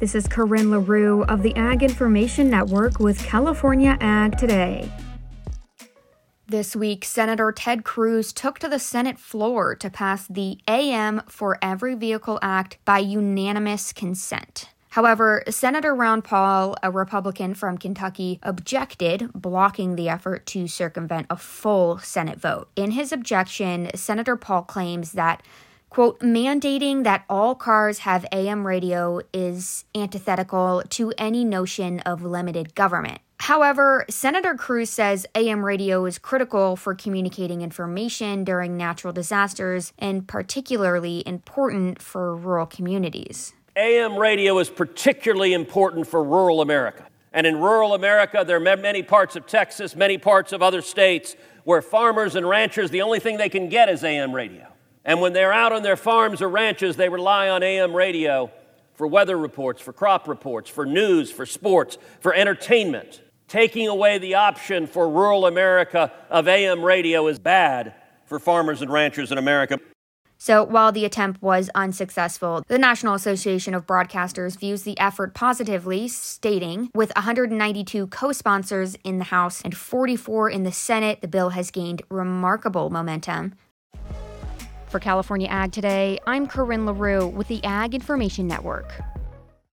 This is Corinne LaRue of the Ag Information Network with California Ag Today. This week, Senator Ted Cruz took to the Senate floor to pass the AM for Every Vehicle Act by unanimous consent. However, Senator Rand Paul, a Republican from Kentucky, objected, blocking the effort to circumvent a full Senate vote. In his objection, Senator Paul claims that quote, mandating that all cars have AM radio is antithetical to any notion of limited government. However, Senator Cruz says AM radio is critical for communicating information during natural disasters and particularly important for rural communities. AM radio is particularly important for rural America. And in rural America, there are many parts of Texas, many parts of other states where farmers and ranchers, the only thing they can get is AM radio. And when they're out on their farms or ranches, they rely on AM radio for weather reports, for crop reports, for news, for sports, for entertainment. Taking away the option for rural America of AM radio is bad for farmers and ranchers in America. So, while the attempt was unsuccessful, the National Association of Broadcasters views the effort positively, stating, with 192 co sponsors in the House and 44 in the Senate, the bill has gained remarkable momentum. For California Ag Today, I'm Corinne LaRue with the Ag Information Network.